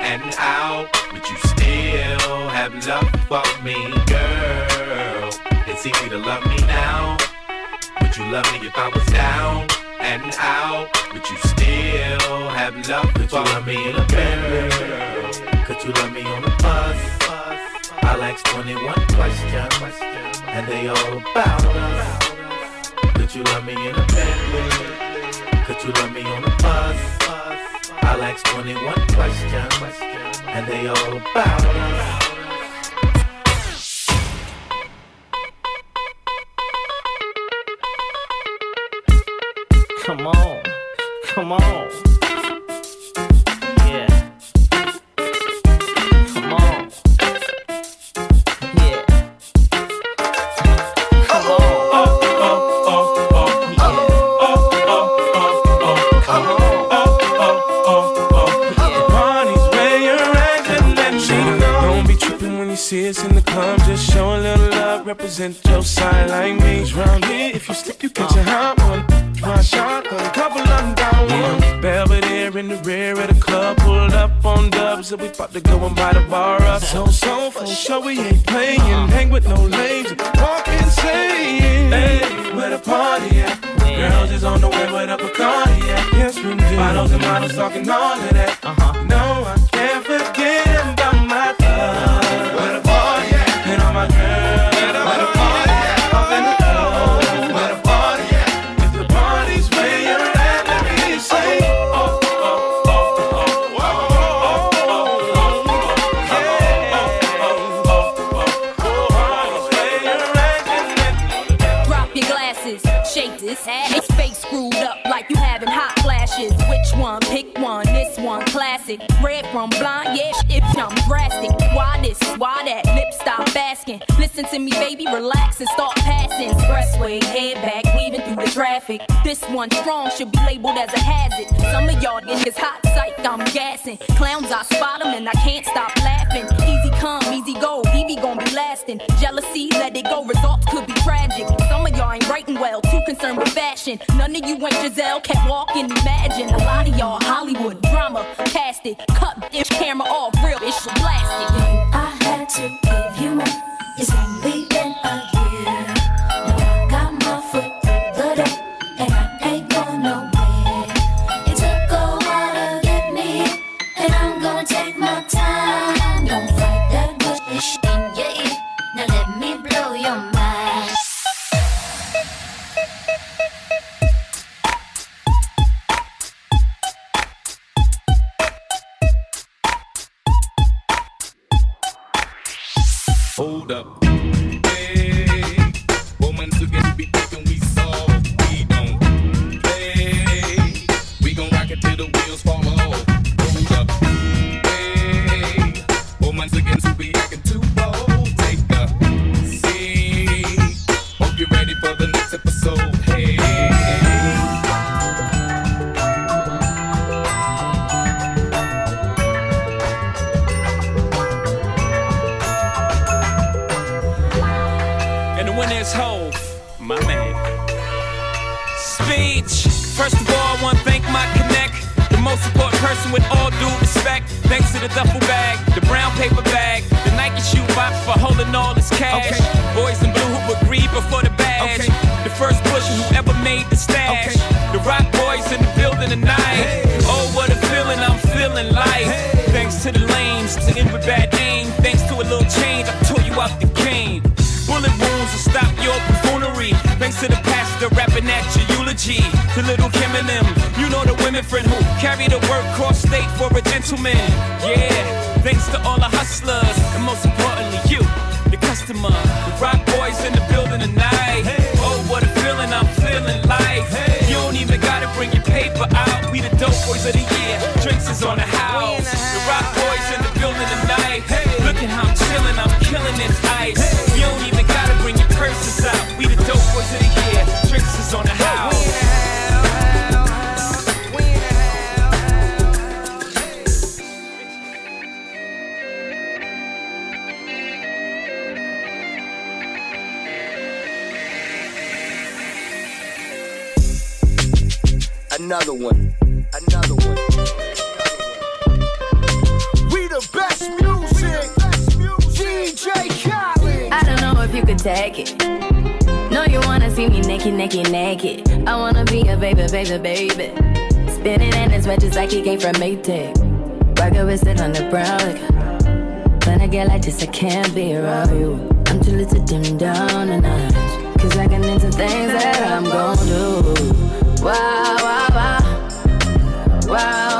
and out? Would you still have love for me, girl? It's easy to love me now. Would you love me if I was down and out? Would you still have love Could for you love me in a girl? Could you love me on a bus? I'll ask 21 questions, and they all about us. Could you love me in a Bentley? Could you love me on a bus? I'll ask 21 questions, and they all about us. Come on, come on. In the rear of the club, pulled up on dubs, and we about to go and buy the bar up. So, so, for sure, we ain't playing. Hang with no lames, walk insane. Hey, where the party at? Girls is on the way with a Bacardi at. Yes, we do. Bottles and models talking all of that. Uh-huh. This ass. It's face screwed up like you having hot flashes. Which one? Pick one. This one classic. Red from blind, yeah, if I'm drastic. Why this? Why that? Lip stop asking. Listen to me, baby, relax and start passing. Expressway, head back, weaving through the traffic. This one strong should be labeled as a hazard. Some of y'all get niggas hot psych, I'm gassing. Clowns, I spot 'em and I can't stop laughing. Easy come, easy go, Evie gon' be lasting. Jealousy, let it go, results could be tragic. Ain't writing well, too concerned with fashion. None of you ain't Giselle, can't walk and imagine. A lot of y'all Hollywood drama, cast it, The duffel bag, the brown paper bag, the Nike shoe box for holding all this cash. Boys in blue who agreed before the badge. The first bush who ever made the stash. The rock boys in the building tonight. Oh, what a feeling I'm feeling like. Thanks to the lanes, to end with bad aim. Thanks to a little change, I tore you out the game. Bullet wounds will stop your buffoonery. Thanks to the pastor rapping at your eulogy. To little Kim and friend who carry the word cross state for a gentleman. Yeah, thanks to all the hustlers, and most importantly, you, the customer. The rock Take it. No, you wanna see me naked, naked, naked. I wanna be a baby, baby, baby. Spinning in his wedges like he came from Maytag. Rocket with it on the brown. Like, when I get like this, I can't be around you. I'm too little to dim down a notch. Cause I can into things that I'm gon' do. Wow, wow, wow. Wow.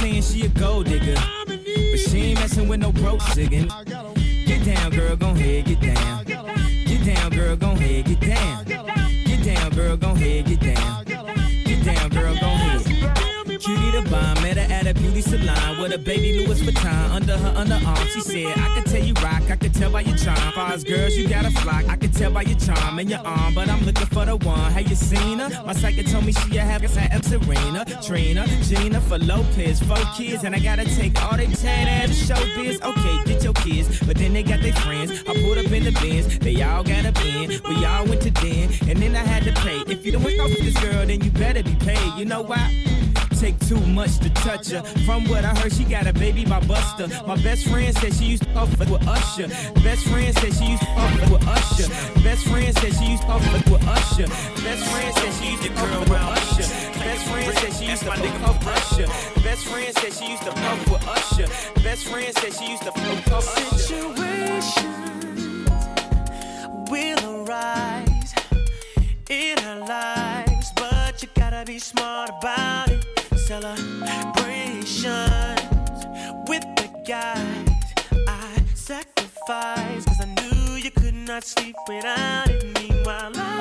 Saying she a gold digger, but she ain't messing with no broke ziggin. Get down, girl, gon' head, get down. Get down, girl, gon' head, get down. Get down, girl, gon' head, get down. Met her at at a beauty salon with a baby Louis Vuitton under her underarm. She said, I can tell you rock, I can tell by your charm. Far as girls, you got a flock, I can tell by your charm and your arm. But I'm looking for the one. Have you seen her? My psychic told me she a have a Serena, Trina, Gina for Lopez, four kids, and I gotta take all they tan ass show biz. Okay, get your kids, but then they got their friends. I pulled up in the bins, they all got a bin. We all went to den, and then I had to pay. If you don't want off with this girl, then you better be paid. You know why? Take too much to touch her. From what I heard, she got a baby by Buster. My best friend said she used to fuck with Usher. Best friend said she used to fuck with Usher. Best friend said she used to fuck with Usher. Best friend said she used to girl with Usher. Best friend said she used to fuck with Usher. Best friend said she used to fuck with Usher. Best friend said she used to fuck with Usher. Situations will arise in our lives, but you gotta be smart about. Celebrations with the guys I sacrificed, cause I knew you could not sleep without it. Meanwhile, I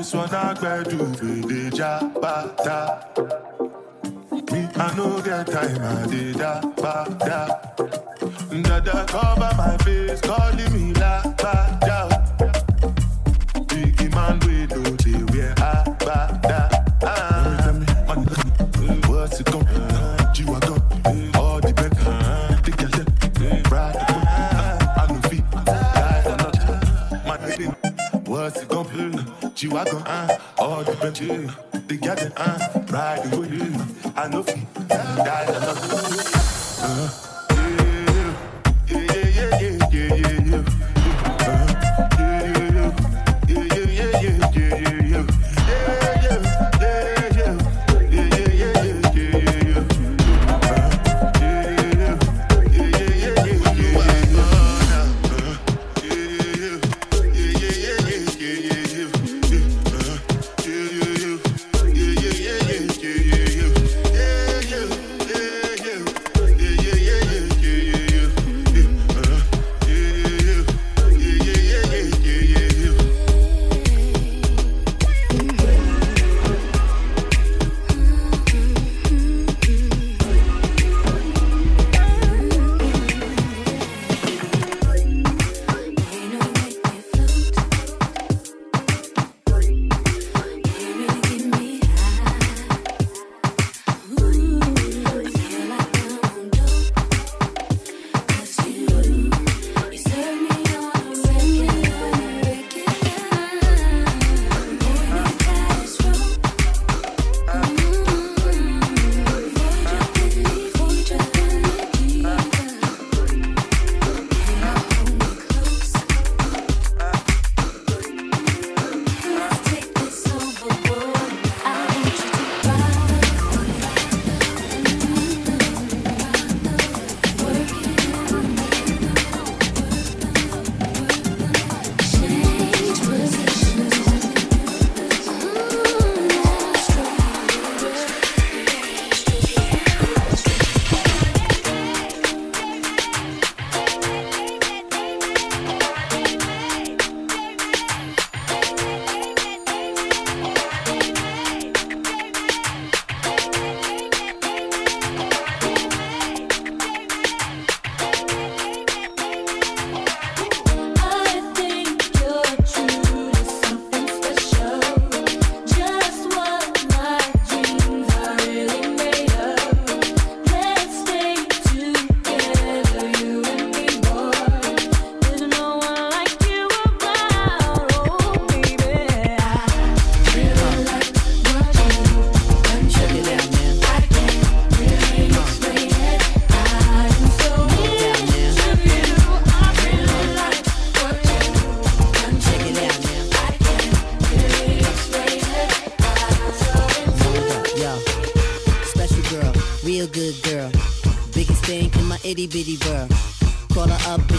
I better do with the jabata. Me, I no get time, I did that, ba, da. Dada cover my face, calling me la, ba, da. i wagon, uh, ah, all the plenty. The garden, uh, ah, ride the oh, you. I know fi, die, I love you. uh.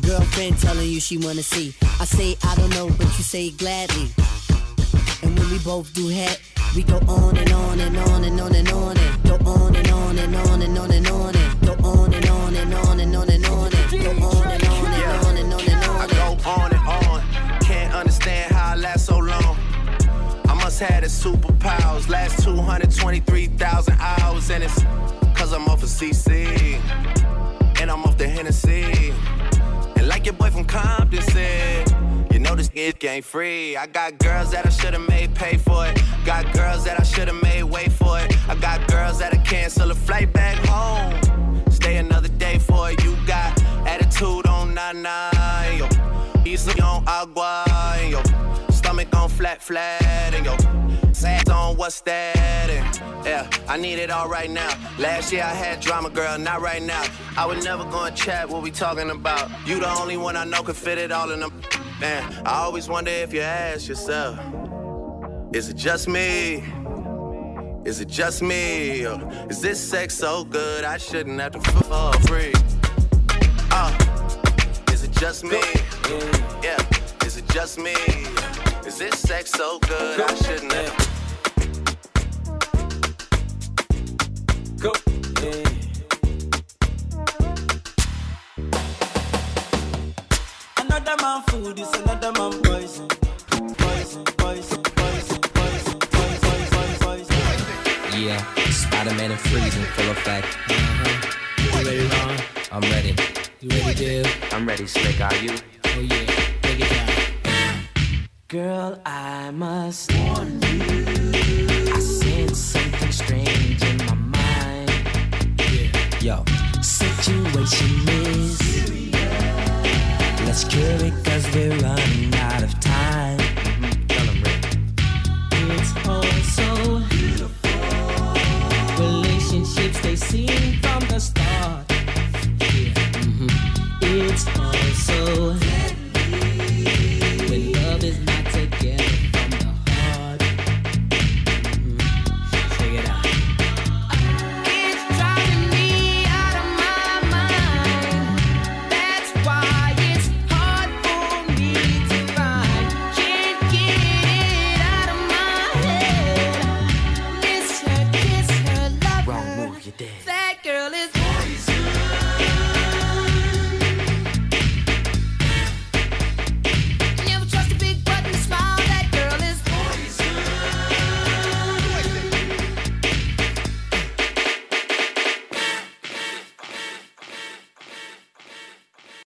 Girlfriend telling you she wanna see. I say I don't know, but you say gladly. And when we both do head, we go on and on and on and on and on and go on and on and on and on and on and go on and on and on and on and on and go on and on and on and on and on. I go on and on. Can't understand how I last so long. I must have the superpowers. Last 223,000 hours, and it's cause I'm off of CC. And I'm off the Hennessy. From Compton said, you know this it ain't free. I got girls that I should've made pay for it. Got girls that I should've made wait for it. I got girls that I cancel a flight back home. Stay another day for it. You got attitude on nana, yo. Easy on agua, yo. Stomach on flat, flat, and yo. Sad on what's that? And yeah, I need it all right now. Last year I had drama, girl, not right now. I would never go and chat what we talking about. You the only one I know can fit it all in them. Man, I always wonder if you ask yourself, is it just me? Is it just me? Or is this sex so good I shouldn't have to f for free? Uh, is it just me? Yeah, is it just me? Is this sex so good I shouldn't have Go. Another man food is another man poison. Poison, poison, poison, poison, poison, poison, poison. Yeah, Spider-Man and freezing full effect. You ready, Ron? I'm ready. You ready, Dale? I'm ready, Slick. Are you? Oh yeah, take it down. Girl, I must warn you. I sense something strange in my mind. Yo, situation is serious. Let's cure it cause we're running out of time. Mm-hmm. It's all so beautiful. Relationships they seem from the start. Mm-hmm. It's all so